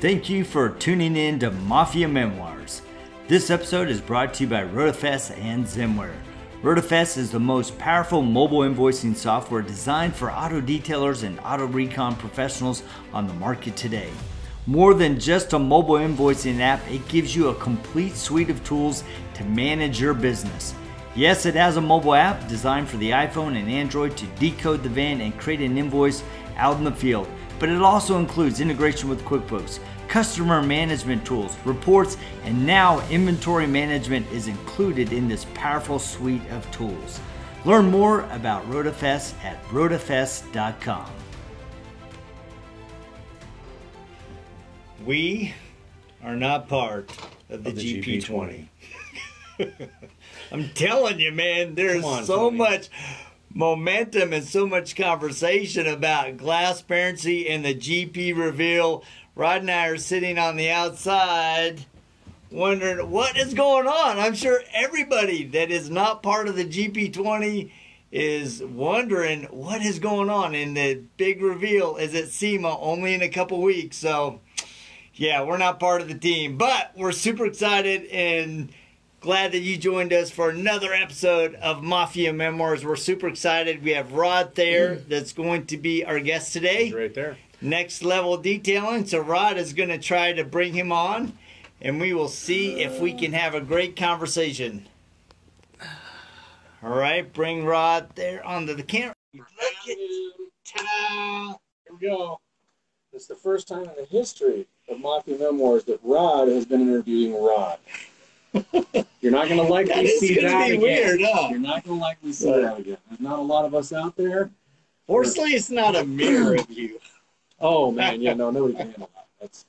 Thank you for tuning in to Mafia Memoirs. This episode is brought to you by RotaFest and Zemware. RotaFest is the most powerful mobile invoicing software designed for auto detailers and auto recon professionals on the market today. More than just a mobile invoicing app, it gives you a complete suite of tools to manage your business. Yes, it has a mobile app designed for the iPhone and Android to decode the van and create an invoice out in the field, but it also includes integration with QuickBooks, customer management tools, reports, and now inventory management is included in this powerful suite of tools. Learn more about RotaFest at rotafest.com. We are not part of the, Of the GP20. I'm telling you, man, there's on, so Tony. much momentum and so much conversation about glassparency and the GP reveal. Rod and I are sitting on the outside wondering what is going on. I'm sure everybody that is not part of the GP20 is wondering what is going on. And the big reveal is at SEMA only in a couple weeks. So, yeah, we're not part of the team, but we're super excited and glad that you joined us for another episode of Mafia Memoirs. We're super excited. We have Rod there mm. that's going to be our guest today He's right there. next level detailing. So Rod is going to try to bring him on, and we will see if we can have a great conversation. All right, bring Rod there onto the camera. Look at ta-da. Here we go. It's the first time in the history of Mafia Memoirs that Rod has been interviewing Rod. You're not going to likely see gonna that again. weird, huh? You're not going to likely see Right. that again. There's not a lot of us out there. Fortunately, it's not a mirror of you, Oh man, yeah, no, nobody can handle that. That's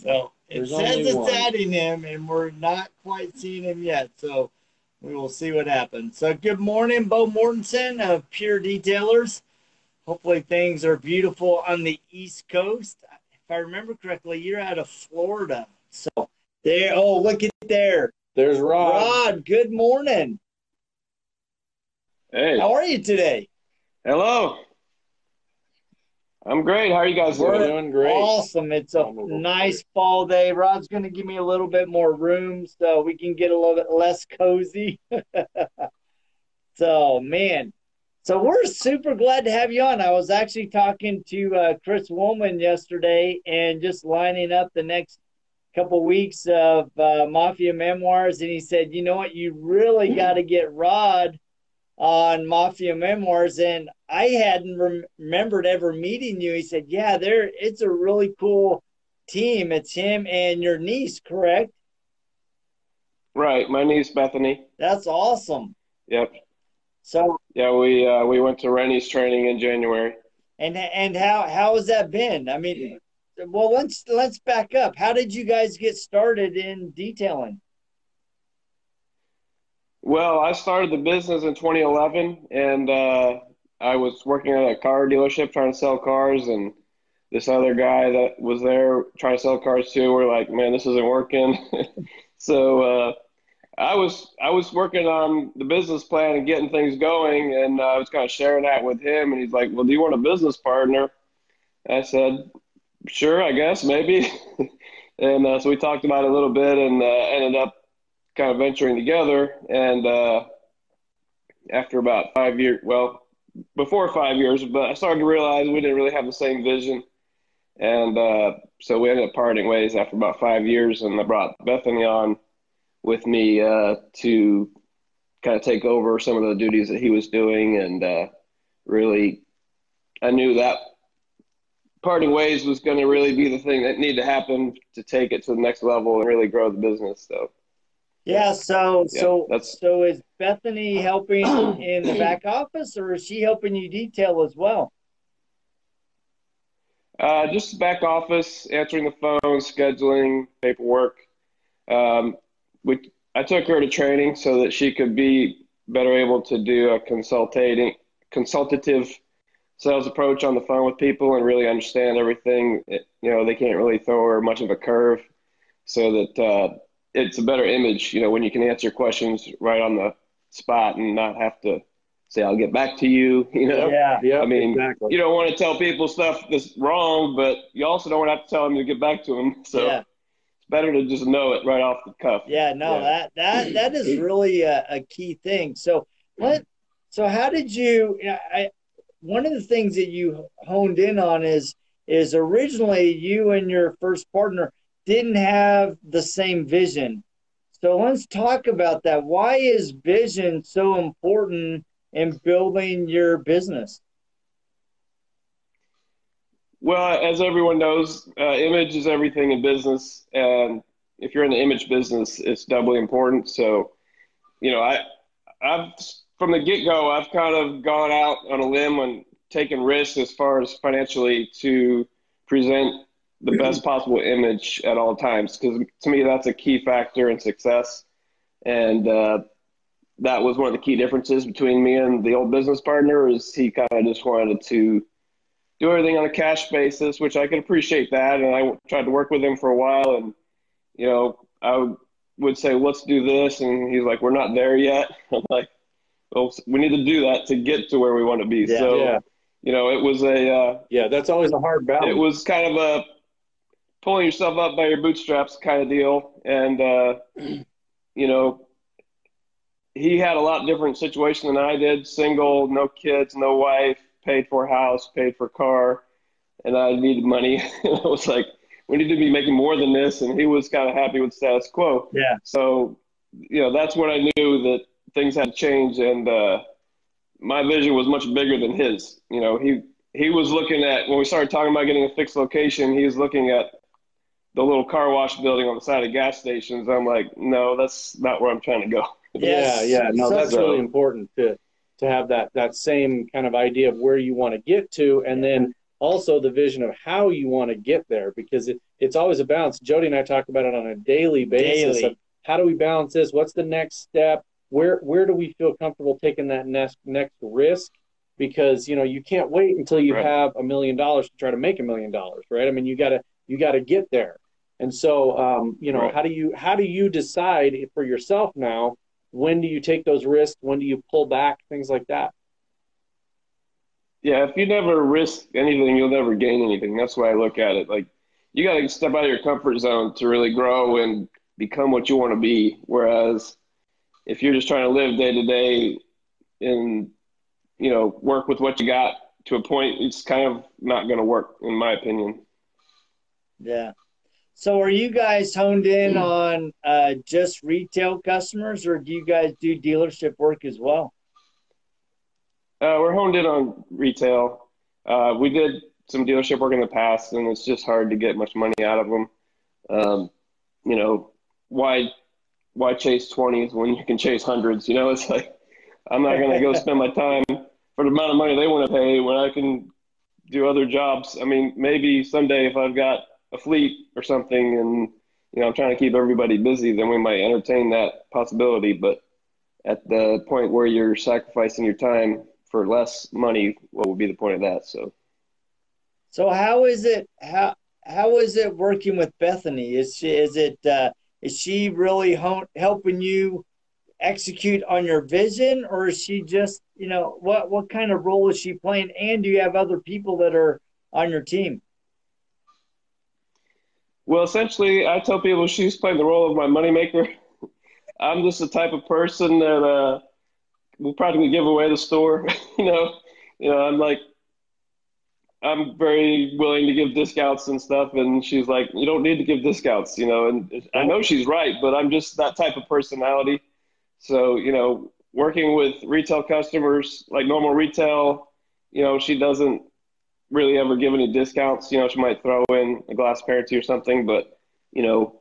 so it says it's one. adding him, and we're not quite seeing him yet. So we will see what happens. So good morning, Bo Mortensen of Pure Detailers. Hopefully things are beautiful on the East Coast. If I remember correctly, you're out of Florida. So there. Oh, look at there, there's Rod. Rod. Good morning. Hey, How are you today? hello. I'm great. How are you guys We're doing? doing great. Awesome. It's a nice fall day. Rod's going to give me a little bit more room so we can get a little bit less cozy. so, man. So, we're super glad to have you on. I was actually talking to uh, Chris Woolman yesterday and just lining up the next couple weeks of uh, Mafia Memoirs. And he said, you know what? You really got to get Rod on Mafia Memoirs, and I hadn't rem- remembered ever meeting you. He said, "Yeah, there. It's a really cool team. It's him and your niece, correct? Right, my niece Bethany. That's awesome. Yep. So, Yeah, we uh, we went to Renny's training in January. and and how how has that been? I mean, well, let's let's back up. How did you guys get started in detailing? Well, I started the business in 2011, and uh, I was working at a car dealership trying to sell cars, and this other guy that was there trying to sell cars too. We're like, man, this isn't working. so uh, I was I was working on the business plan and getting things going, and uh, I was kind of sharing that with him, and he's like, well, do you want a business partner? I said, sure, I guess maybe. and uh, so we talked about it a little bit, and uh, ended up kind of venturing together. And uh, after about five years, well, before five years, but I started to realize we didn't really have the same vision. And uh, so we ended up parting ways after about five years. And I brought Bethany on with me uh, to kind of take over some of the duties that he was doing. And uh, really, I knew that parting ways was going to really be the thing that needed to happen to take it to the next level and really grow the business. So. Yeah. So Yeah, so that's- so is Bethany helping in the back office, or is she helping you detail as well? Uh, just back office, answering the phone, scheduling, paperwork. Um, we, I took her to training so that she could be better able to do a consultating, consultative sales approach on the phone with people and really understand everything. It, you know, they can't really throw her much of a curve, so that uh, it's a better image. You know, when you can answer questions right on the spot and not have to say I'll get back to you. You know, Yeah. Yeah, I mean, exactly. you don't want to tell people stuff that's wrong, but you also don't want to have to tell them to get back to them. So Yeah. it's better to just know it right off the cuff. Yeah, no, Yeah. that that that is really a, a key thing. So what? So how did you? I one of the things that you honed in on is is originally you and your first partner didn't have the same vision. So let's talk about that. Why is vision so important in building your business? Well, as everyone knows, uh, image is everything in business, and if you're in the image business, it's doubly important. So, you know, I, I've from the get go, I've kind of gone out on a limb and taken risks as far as financially to present the best possible image at all times, because to me that's a key factor in success, and uh, that was one of the key differences between me and the old business partner. Is he kind of just wanted to do everything on a cash basis, which I could appreciate that. And I tried to work with him for a while, and you know, I would, would say, "Let's do this," and he's like, "We're not there yet." I'm like, "Well, we need to do that to get to where we want to be." Yeah. so, yeah, you know, it was a, uh, yeah, that's always a hard balance. it was kind of a pulling yourself up by your bootstraps kind of deal, and uh, you know. He had a lot different situation than I did. Single, no kids, no wife, paid for house, paid for car, and I needed money. and I was like, we need to be making more than this. And he was kind of happy with status quo. Yeah. So, you know, that's when I knew that things had changed and uh, my vision was much bigger than his. You know, he he was looking at when we started talking about getting a fixed location, he was looking at the little car wash building on the side of gas stations. I'm like, no, that's not where I'm trying to go. Yes. Yeah, yeah, no, So- that's really important to to have that that same kind of idea of where you want to get to, and then also the vision of how you want to get there, because it, it's always a balance. Jody and I talk about it on a daily basis. Daily. Of how do we balance this? What's the next step? Where where do we feel comfortable taking that next next risk? Because you know you can't wait until you Right. have a million dollars to try to make a million dollars, right? I mean you gotta you gotta get there. And so um, you know Right. how do you how do you decide for yourself now? When do you take those risks? When do you pull back? Things like that. Yeah, if you never risk anything, you'll never gain anything. That's why I look at it. Like you got to step out of your comfort zone to really grow and become what you want to be. Whereas if you're just trying to live day to day and you know work with what you got to a point, it's kind of not going to work, in my opinion. Yeah. So are you guys honed in on uh, just retail customers or do you guys do dealership work as well? Uh, we're honed in on retail. Uh, we did some dealership work in the past, and it's just hard to get much money out of them. Um, you know, why why chase twenties when you can chase hundreds? You know, it's like I'm not gonna go spend my time for the amount of money they want to pay when I can do other jobs. I mean, maybe someday if I've got a fleet or something, and you know, I'm trying to keep everybody busy, then we might entertain that possibility. But at the point where you're sacrificing your time for less money, what would be the point of that? So, So how is it how how is it working with Bethany? Is she is it uh, is she really hon- helping you execute on your vision or is she just you know what what kind of role is she playing and do you have other people that are on your team? well, essentially, I tell people she's playing the role of my moneymaker. I'm just the type of person that uh, will probably give away the store. you know, you know, I'm like, I'm very willing to give discounts and stuff, and she's like, you don't need to give discounts, you know. And I know she's right, but I'm just that type of personality. So, you know, working with retail customers like normal retail, you know, she doesn't really ever give any discounts. You know, she might throw in a glass pair or something, but you know,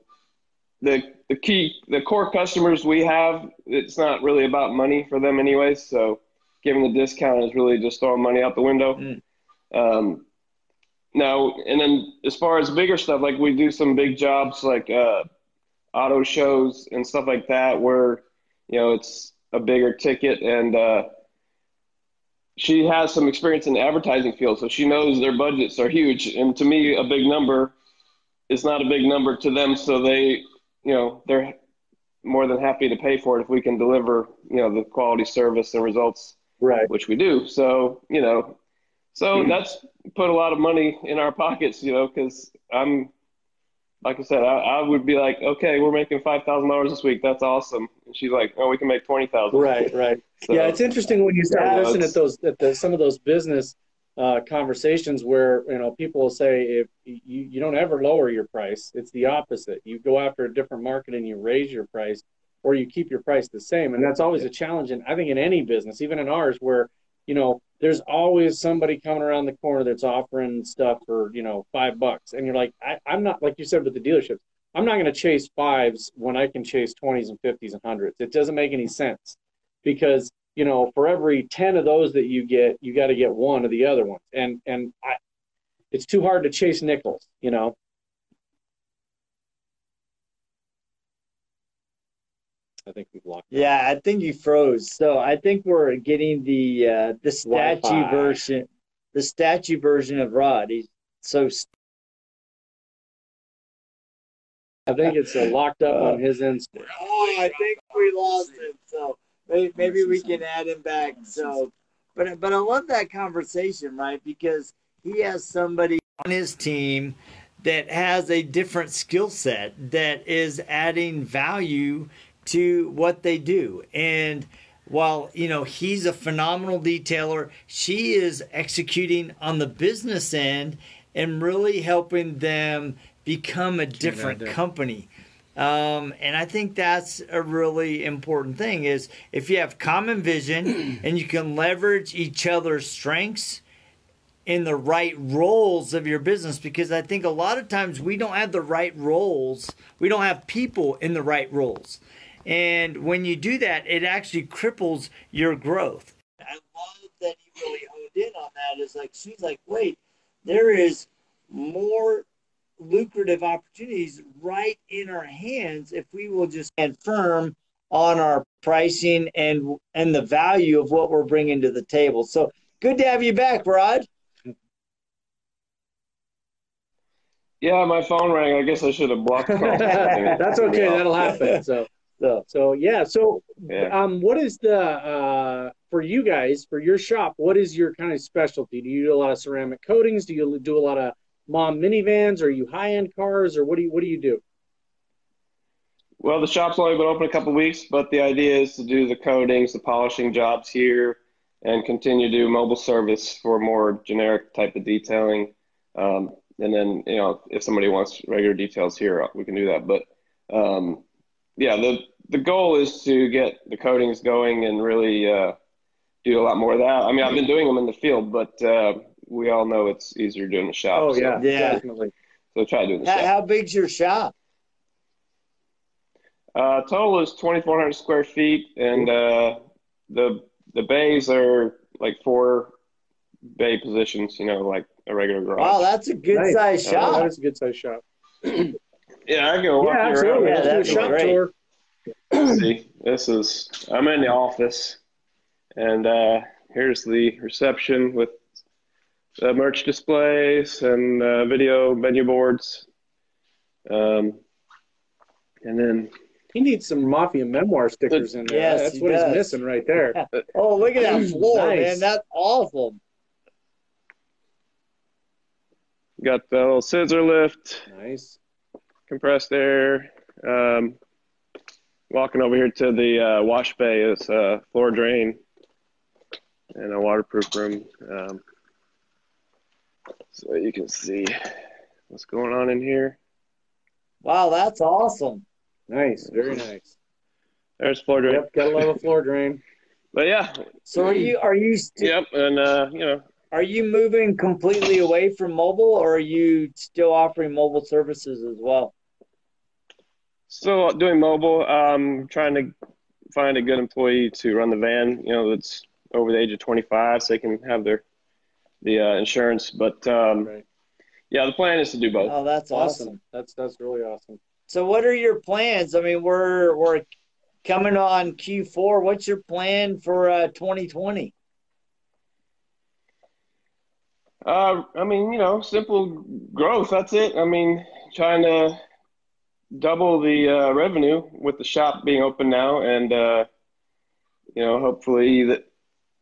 the the key the core customers we have, it's not really about money for them anyways. So giving the discount is really just throwing money out the window. Mm. Um, now and then as far as bigger stuff, like we do some big jobs like uh, auto shows and stuff like that, where you know it's a bigger ticket and uh, she has some experience in the advertising field, so she knows their budgets are huge. And to me, a big number is not a big number to them, so they, you know, they're more than happy to pay for it if we can deliver, you know, the quality service and results right? Which we do. So you know, so mm-hmm. that's put a lot of money in our pockets, you know, because I'm, like I said, I, I, would be like, okay, we're making five thousand dollars this week. That's awesome. And she's like, oh, we can make twenty thousand. Right, right. So, yeah, it's interesting when you start yeah, listening at those at the, some of those business uh, conversations where you know people will say if you, you don't ever lower your price, it's the opposite. You go after a different market and you raise your price, or you keep your price the same, and that's always a challenge. And I think in any business, even in ours, where you know there's always somebody coming around the corner that's offering stuff for you know five bucks. And you're like I, i'm not like you said with the dealerships i'm not going to chase fives when i can chase 20s and 50s and hundreds. It doesn't make any sense because you know for every 10 of those that you get you got to get one of the other ones. And and I, it's too hard to chase nickels you know I think we've locked. Yeah, I think you froze. So I think we're getting the uh, the statue Wi-Fi. version, the statue version of Rod. He's so. St- I think it's uh, locked up on his end. Oh, I think we lost him. So maybe, maybe we can add him back. So, but but I love that conversation, right? Because he has somebody on his team that has a different skill set that is adding value to what they do. And while, you know, he's a phenomenal detailer, she is executing on the business end and really helping them become a different company. Um, and I think that's a really important thing is if you have common vision and you can leverage each other's strengths in the right roles of your business because I think a lot of times we don't have the right roles. We don't have people in the right roles. And when you do that, it actually cripples your growth. I love that you really honed in on that. Is like she's like, wait, there is more lucrative opportunities right in our hands if we will just stand firm on our pricing and and the value of what we're bringing to the table. So good to have you back, Rod. Yeah, my phone rang. I guess I should have blocked. That's okay. That'll happen. So so, so yeah. So, yeah. um, what is the uh, for you guys for your shop? What is your kind of specialty? Do you do a lot of ceramic coatings? Do you do a lot of mom minivans? Are you high end cars, or what do you what do you do? Well, the shop's only been open a couple weeks, but the idea is to do the coatings, the polishing jobs here, and continue to do mobile service for more generic type of detailing. Um, and then, you know, if somebody wants regular details here, we can do that. But um, yeah, the the goal is to get the coatings going and really uh, do a lot more of that. I mean, I've been doing them in the field, but uh, we all know it's easier doing the shop. Oh yeah, so, yeah, definitely. So try doing the how, shop. How big's your shop? Uh, total is 2,400 square feet, and uh, the the bays are like four bay positions. You know, like a regular garage. Wow, that's a good nice. size shop. that is a good size shop. Yeah, I go walk yeah, absolutely. around. Yeah, that's shop great. tour. See, this is I'm in the office, and uh, here's the reception with the merch displays and uh, video menu boards. Um, and then he needs some mafia memoir stickers in there. Yes, that's what does. he's missing right there. oh, look at that floor, nice. man! That's awful. Got the little scissor lift. Nice compressed air. Um, walking over here to the uh, wash bay is a floor drain and a waterproof room. Um, so you can see what's going on in here. Wow, that's awesome. Nice, very nice. There's floor drain. Yep, got a little floor drain. But yeah. So are you are you st- Yep, and uh, you know. Are you moving completely away from mobile or are you still offering mobile services as well? Still doing mobile. Um, trying to find a good employee to run the van. You know, that's over the age of 25, so they can have their the uh, insurance. But um, right. yeah, the plan is to do both. Oh, that's awesome. awesome. That's that's really awesome. So, what are your plans? I mean, we're we're coming on Q4. What's your plan for uh, 2020? Uh, I mean, you know, simple growth. That's it. I mean, trying to double the uh, revenue with the shop being open now, and uh, you know, hopefully that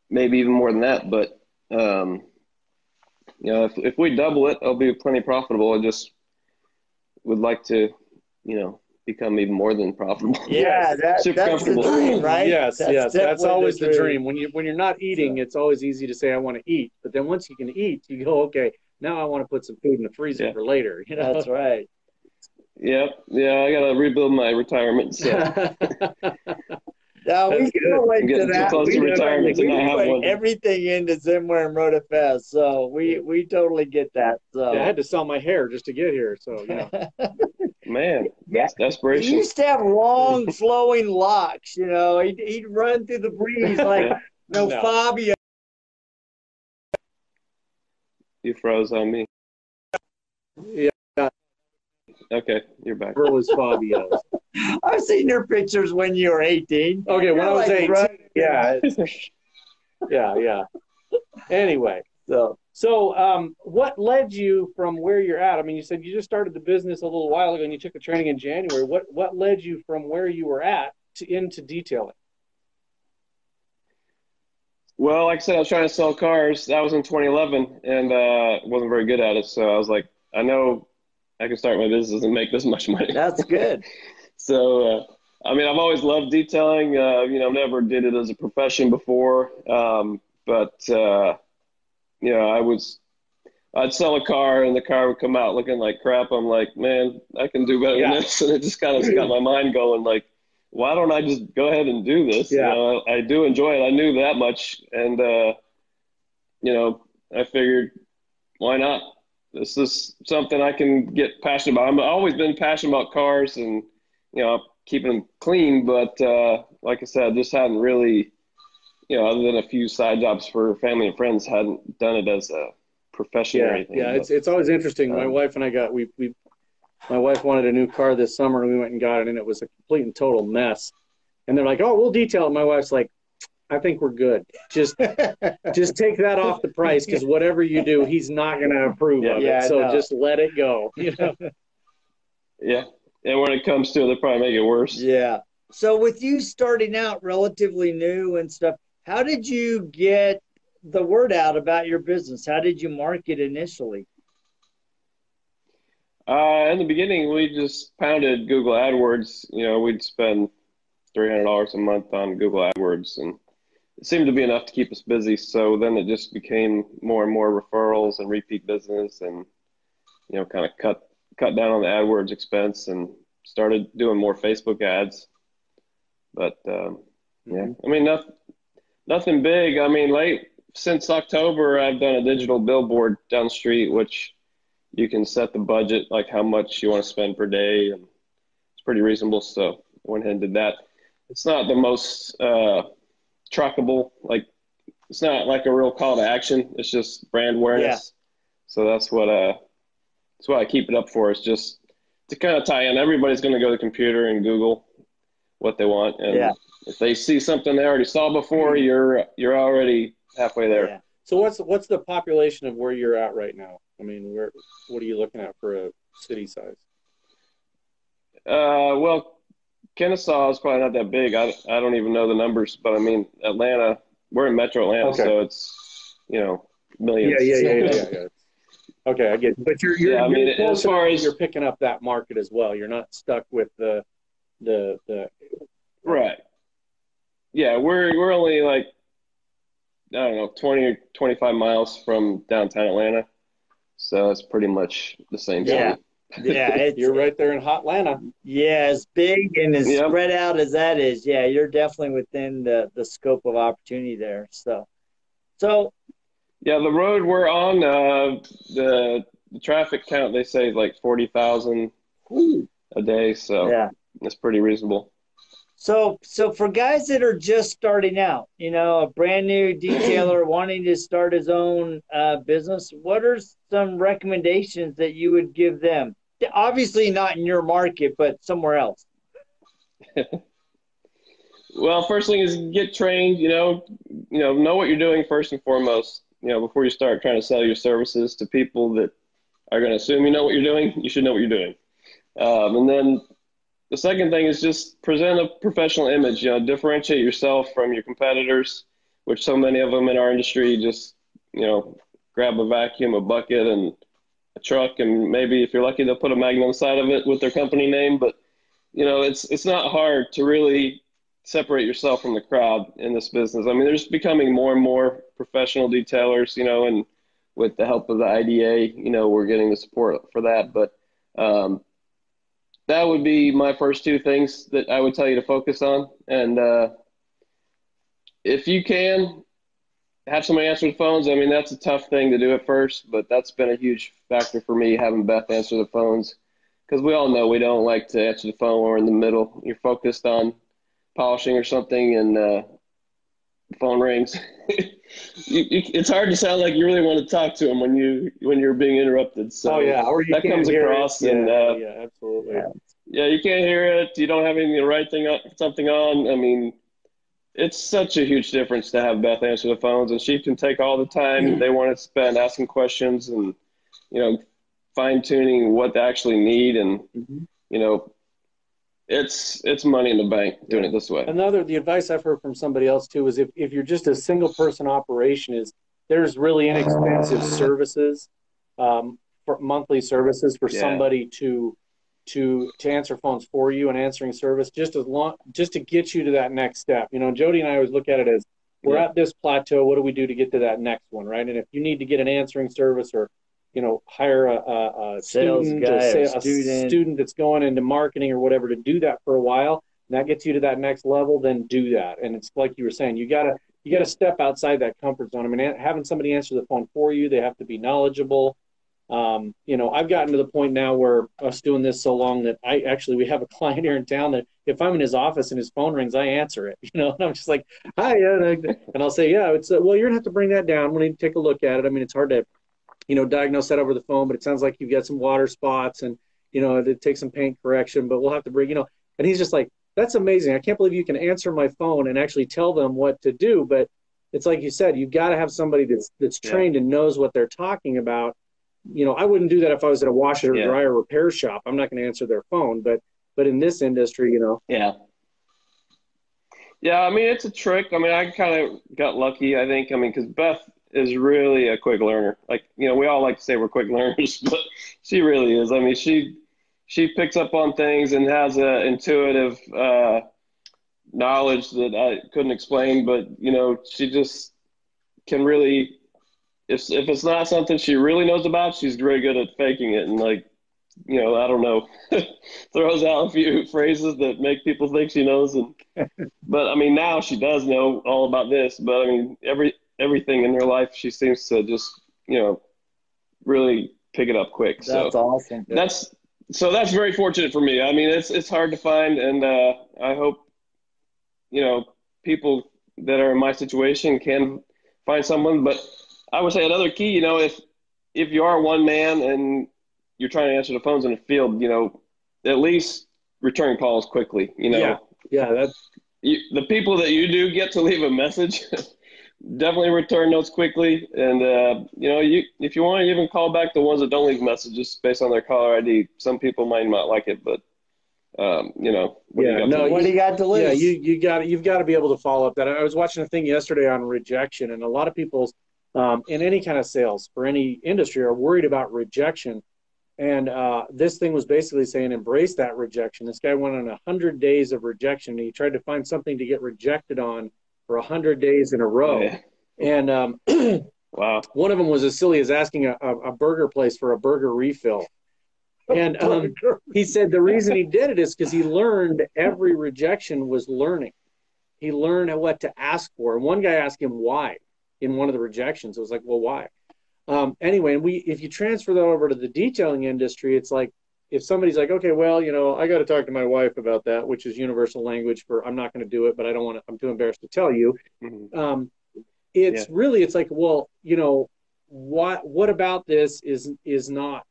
maybe even more than that. But um, you know, if if we double it, I'll be plenty profitable. I just would like to, you know, become even more than profitable. Yeah, that, Super that's the dream, right? Yes, yes, that's definitely always the dream. When you when you're not eating, So- it's always easy to say I want to eat, but then once you can eat, you go okay. Now I want to put some food in the freezer Yeah. for later. You know, That's right. Yep. Yeah, I gotta rebuild my retirement. So Now we That's can relate to getting too that. close we to retirement to everything. not We have put one. everything into Zimmer and Rotafest, so we we totally get that. So I had to sell my hair just to get here. So you know, man, Yeah. that's He used to have long flowing locks, you know. He'd, he'd run through the breeze like Yeah. no, No. Fabio. You froze on me. yeah, Okay, you're back. where was Fabio? I've seen your pictures when you were 18. Okay, when You're I was like eighteen, running- yeah, yeah, yeah. Anyway, So so um, what led you from where you're at? I mean, you said you just started the business a little while ago, and you took the training in January. What what led you from where you were at to into detailing? Well, like I said, I was trying to sell cars. That was in 2011, and uh, wasn't very good at it. So I was like, I know I can start my business and make this much money. that's good. So, uh, I mean, I've always loved detailing. Uh, you know, never did it as a profession before. Um, but, uh, you know, I was, I'd sell a car and the car would come out looking like crap. I'm like, man, I can do better Yeah. than this. And it just kind of got my mind going like, why don't I just go ahead and do this? Yeah. You know, I, I do enjoy it. I knew that much. And, uh, you know, I figured, why not? This is something I can get passionate about. I've always been passionate about cars and, you know, keeping them clean. But uh, like I said, just hadn't really, you know, other than a few side jobs for family and friends, hadn't done it as a profession or Yeah, anything. yeah. It's it's always interesting. My um, wife and I got we we. My wife wanted a new car this summer, and we went and got it, and it was a complete and total mess. And they're like, "Oh, we'll detail it." My wife's like, "I think we're good. Just just take that off the price because whatever you do, he's not going to approve of Yeah, it. So no. just let it go." You know? yeah. And when it comes to it, they'll probably make it worse. Yeah. So with you starting out relatively new and stuff, how did you get the word out about your business? How did you market initially? Uh, in the beginning, we just pounded Google AdWords. You know, we'd spend three hundred dollars a month on Google AdWords, and it seemed to be enough to keep us busy. So then it just became more and more referrals and repeat business, and you know, kind of cut cut down on the AdWords expense and started doing more Facebook ads. But um, yeah, I mean, nothing nothing big. I mean, late since October, I've done a digital billboard down the street, which you can set the budget like how much you want to spend per day and it's pretty reasonable so I went ahead and did that it's not the most uh trackable like it's not like a real call to action it's just brand awareness Yeah. so that's what uh that's what I keep it up for is just to kind of tie in everybody's going to go to the computer and Google what they want and Yeah. if they see something they already saw before you're you're already halfway there Yeah. So what's what's the population of where you're at right now? I mean, where what are you looking at for a city size? Uh, well, Kennesaw is probably not that big. I, I don't even know the numbers, but I mean, Atlanta, we're in metro Atlanta, Okay. so it's, you know, millions. yeah. Yeah, yeah, yeah. yeah. okay, I get. It. But you're you're, Yeah, I mean, you're as far as- you're picking up that market as well. You're not stuck with the the the Right. Yeah, we're, we're only like, I don't know, 20 or 25 miles from downtown Atlanta. So it's pretty much the same Yeah. city. Yeah. It's, You're right there in Hot Atlanta. Yeah, as big and as Yep. spread out as that is, yeah, you're definitely within the, the scope of opportunity there. So, so Yeah, the road we're on, uh, the, the traffic count, they say is like 40,000 a day. So yeah. it's pretty reasonable. So, so for guys that are just starting out, you know, a brand new detailer wanting to start his own uh, business, what are some recommendations that you would give them? Obviously, not in your market, but somewhere else. Well, first thing is get trained. You know, you know, know what you're doing first and foremost. You know, before you start trying to sell your services to people that are going to assume you know what you're doing, you should know what you're doing. Um, and then the second thing is just present a professional image. You know, differentiate yourself from your competitors which so many of them in our industry just you know grab a vacuum, a bucket, and a truck, and maybe if you're lucky, they'll put a Magnum side of it with their company name. But you know, it's it's not hard to really separate yourself from the crowd in this business. I mean, there's becoming more and more professional detailers, you know, and with the help of the IDA, you know, we're getting the support for that. But um, that would be my first two things that I would tell you to focus on. And uh, if you can have somebody answer the phones, I mean, that's a tough thing to do at first, but that's been a huge factor for me having Beth answer the phones because we all know we don't like to answer the phone when we're in the middle. You're focused on polishing or something, and uh, the phone rings. you, you, it's hard to sound like you really want to talk to them when you when you're being interrupted. So oh yeah, or that comes across, it. and yeah, uh, yeah, absolutely. Yeah. yeah, you can't hear it. You don't have anything to write thing something on. I mean, it's such a huge difference to have Beth answer the phones, and she can take all the time mm-hmm. they want to spend asking questions and you know fine tuning what they actually need, and mm-hmm. you know it's it's money in the bank doing it this way. Another the advice I've heard from somebody else too is if if you're just a single person operation is there's really inexpensive services, um, for monthly services for yeah. somebody to to to answer phones for you and answering service just as long just to get you to that next step. You know, Jody and I always look at it as we're yeah. at this plateau. What do we do to get to that next one, right? And if you need to get an answering service or you know, hire a, a, a student, guy, a, a, student. student that's going into marketing or whatever to do that for a while. And that gets you to that next level. Then do that. And it's like you were saying, you gotta you gotta step outside that comfort zone. I mean, having somebody answer the phone for you, they have to be knowledgeable. Um, you know, I've gotten to the point now where us doing this so long that I actually we have a client here in town that if I'm in his office and his phone rings, I answer it. You know, and I'm just like, hi, and I'll say, yeah, it's uh, well, you're gonna have to bring that down. We need to take a look at it. I mean, it's hard to you know, diagnose that over the phone, but it sounds like you've got some water spots and, you know, it takes some paint correction, but we'll have to bring, you know, and he's just like, that's amazing. I can't believe you can answer my phone and actually tell them what to do. But it's like you said, you've got to have somebody that's, that's trained yeah. and knows what they're talking about. You know, I wouldn't do that if I was at a washer or yeah. dryer repair shop. I'm not going to answer their phone, but, but in this industry, you know. Yeah. Yeah, I mean it's a trick. I mean I kind of got lucky. I think. I mean because Beth is really a quick learner. Like you know, we all like to say we're quick learners, but she really is. I mean, she she picks up on things and has a intuitive uh, knowledge that I couldn't explain. But you know, she just can really. If if it's not something she really knows about, she's very good at faking it and like. You know, I don't know, throws out a few phrases that make people think she knows, and but I mean now she does know all about this. But I mean every everything in her life, she seems to just you know really pick it up quick. That's so awesome. That's so that's very fortunate for me. I mean, it's it's hard to find, and uh, I hope you know people that are in my situation can find someone. But I would say another key, you know, if if you are one man and you're trying to answer the phones in the field, you know, at least return calls quickly. You know, yeah, yeah that's you, the people that you do get to leave a message. definitely return notes quickly. And uh, you know, you if you want to even call back the ones that don't leave messages based on their caller ID, some people might not like it, but um, you know, what yeah, do no, what do you got to lose? Yeah, you you got you've got to be able to follow up that. I was watching a thing yesterday on rejection, and a lot of people um, in any kind of sales for any industry are worried about rejection. And uh, this thing was basically saying embrace that rejection. This guy went on a hundred days of rejection. And he tried to find something to get rejected on for 100 days in a row. Yeah. And um, wow, one of them was as silly as asking a, a burger place for a burger refill. And um, he said the reason he did it is because he learned every rejection was learning. He learned what to ask for. And one guy asked him why in one of the rejections. It was like, well, why? Um, anyway, and we if you transfer that over to the detailing industry, it's like if somebody's like, okay, well, you know, I got to talk to my wife about that, which is universal language for I'm not going to do it, but I don't want to. I'm too embarrassed to tell you. Mm-hmm. Um, it's yeah. really, it's like, well, you know, what what about this is is not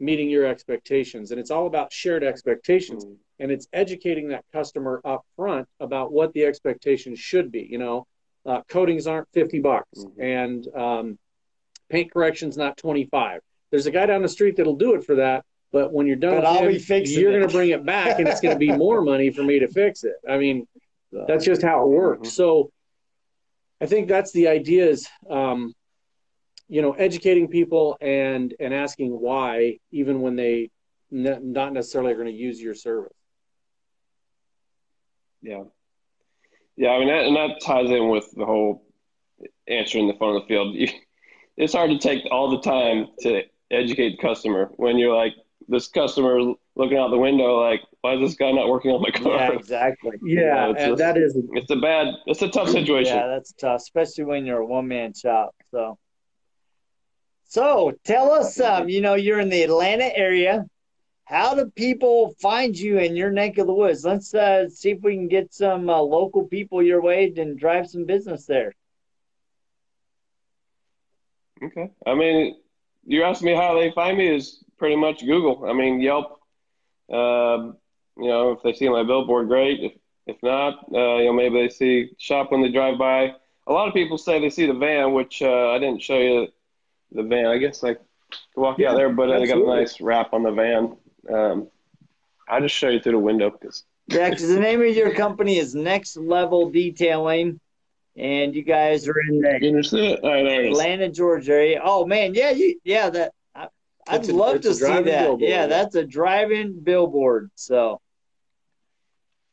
meeting your expectations, and it's all about shared expectations, mm-hmm. and it's educating that customer up front about what the expectations should be. You know, uh, coatings aren't 50 bucks, mm-hmm. and um, paint corrections not 25. There's a guy down the street that'll do it for that but when you're done, I'll him, you're going to bring it back, and it's going to be more money for me to fix it. I mean, that's just how it works. Mm-hmm. So, I think that's the idea is, um, you know, educating people and and asking why, even when they ne- not necessarily are going to use your service. Yeah, yeah. I mean, that, and that ties in with the whole answering the phone in the field. You, it's hard to take all the time to educate the customer when you're like this customer looking out the window like why is this guy not working on my car yeah exactly yeah and just, that is it's a bad it's a tough situation yeah that's tough especially when you're a one-man shop so so tell us um you know you're in the atlanta area how do people find you in your neck of the woods let's uh, see if we can get some uh, local people your way and drive some business there Okay. I mean, you're asking me how they find me is pretty much Google. I mean, Yelp. Uh, you know, if they see my billboard, great. If if not, uh, you know, maybe they see shop when they drive by. A lot of people say they see the van, which uh, I didn't show you the van. I guess I could walk yeah, out there, but I got a nice wrap on the van. Um, I'll just show you through the window because. yeah, because the name of your company is Next Level Detailing and you guys are in the Atlanta, Georgia area. Oh man, yeah, you, yeah, that I, would love a, to see that. Billboard. Yeah, that's a driving billboard. So,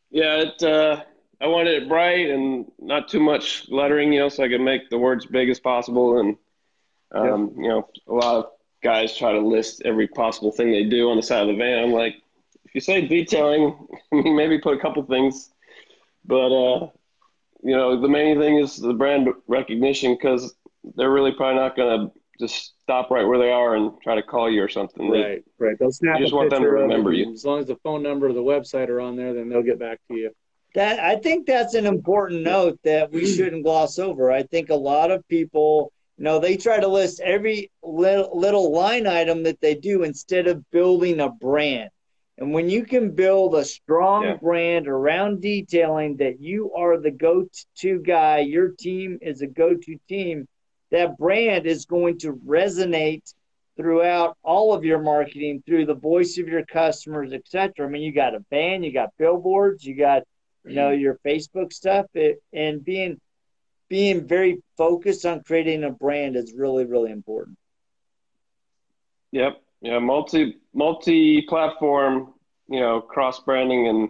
yeah, it. Uh, I wanted it bright and not too much lettering, you know, so I could make the words big as possible. And um, you know, a lot of guys try to list every possible thing they do on the side of the van. I'm like, if you say detailing, maybe put a couple things, but uh, you know, the main thing is the brand recognition because they're really probably not going to just stop right where they are and try to call you or something. Right, they, right. They'll snap you just want them to remember you. As long as the phone number or the website are on there, then they'll get back to you. That I think that's an important note that we shouldn't gloss over. I think a lot of people, know, they try to list every little, little line item that they do instead of building a brand. And when you can build a strong yeah. brand around detailing that you are the go to guy, your team is a go to team, that brand is going to resonate throughout all of your marketing through the voice of your customers, etc. I mean, you got a band, you got billboards, you got you know mm-hmm. your Facebook stuff, it, and being being very focused on creating a brand is really really important. Yep, yeah, multi multi platform, you know, cross branding and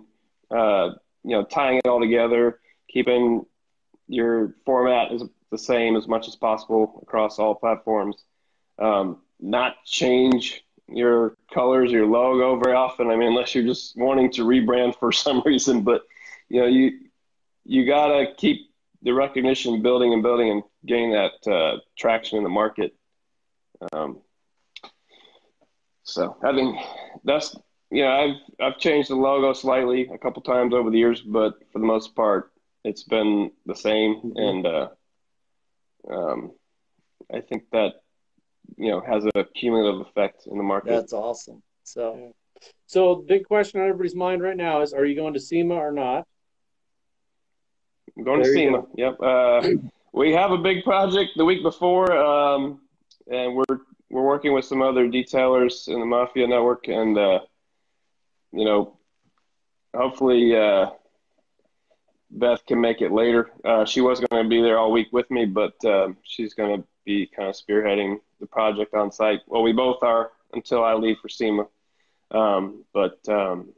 uh, you know tying it all together, keeping your format is the same as much as possible across all platforms. Um, not change your colors, your logo very often. I mean, unless you're just wanting to rebrand for some reason, but you know, you you gotta keep the recognition building and building and getting that uh, traction in the market. Um, so I think that's you know I've I've changed the logo slightly a couple times over the years, but for the most part, it's been the same, mm-hmm. and uh, um, I think that you know has a cumulative effect in the market. That's awesome. So, so big question on everybody's mind right now is: Are you going to SEMA or not? I'm going there to SEMA. Go. Yep. Uh, we have a big project the week before, um, and we're we're working with some other detailers in the Mafia network, and uh, you know, hopefully uh, Beth can make it later. Uh, she was going to be there all week with me, but um, she's going to be kind of spearheading the project on site. Well, we both are until I leave for SEMA, um, but um,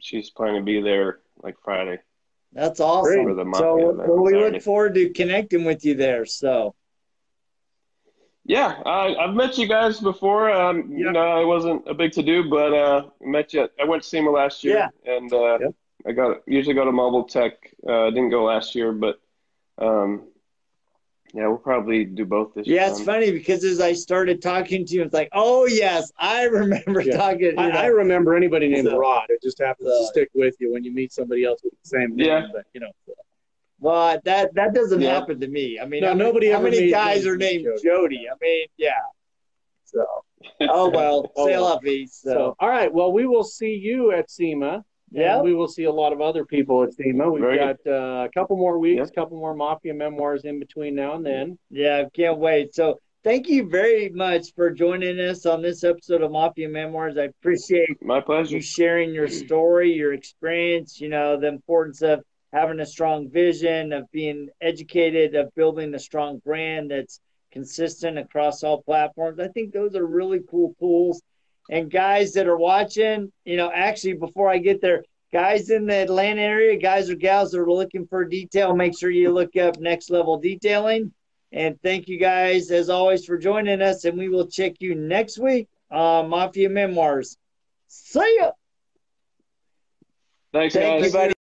she's planning to be there like Friday. That's awesome. so well, we look forward to connecting with you there. So. Yeah, I, have met you guys before. Um, yep. You know, it wasn't a big to do, but uh, met you. I went to SEMA last year, yeah. and uh, yep. I got usually go to Mobile Tech. Uh, didn't go last year, but um, yeah, we'll probably do both this year. Yeah, it's funny because as I started talking to you, it's like, oh yes, I remember yeah. talking. I, I, remember anybody named so, Rod. It just happens to stick with you when you meet somebody else with the same name. Yeah. But, you know. Well, that that doesn't yeah. happen to me. I mean, no, how nobody. How many guys are named Jody? Jody? I mean, yeah. So, oh well, oh, sail off east. So. so. all right. Well, we will see you at SEMA. Yeah, we will see a lot of other people at SEMA. We've Very got uh, a couple more weeks, a couple more Mafia memoirs in between now and then. Yeah, can't wait. So, thank you very much for joining us on this episode of Mafia Memoirs. I appreciate my pleasure you sharing your story, your experience. You know, the importance of having a strong vision, of being educated, of building a strong brand that's consistent across all platforms. I think those are really cool tools. And guys that are watching, you know, actually before I get there, guys in the Atlanta area, guys or gals that are looking for detail, make sure you look up Next Level Detailing. And thank you guys, as always, for joining us. And we will check you next week on Mafia Memoirs. See ya. Thanks, Thank guys. You, buddy.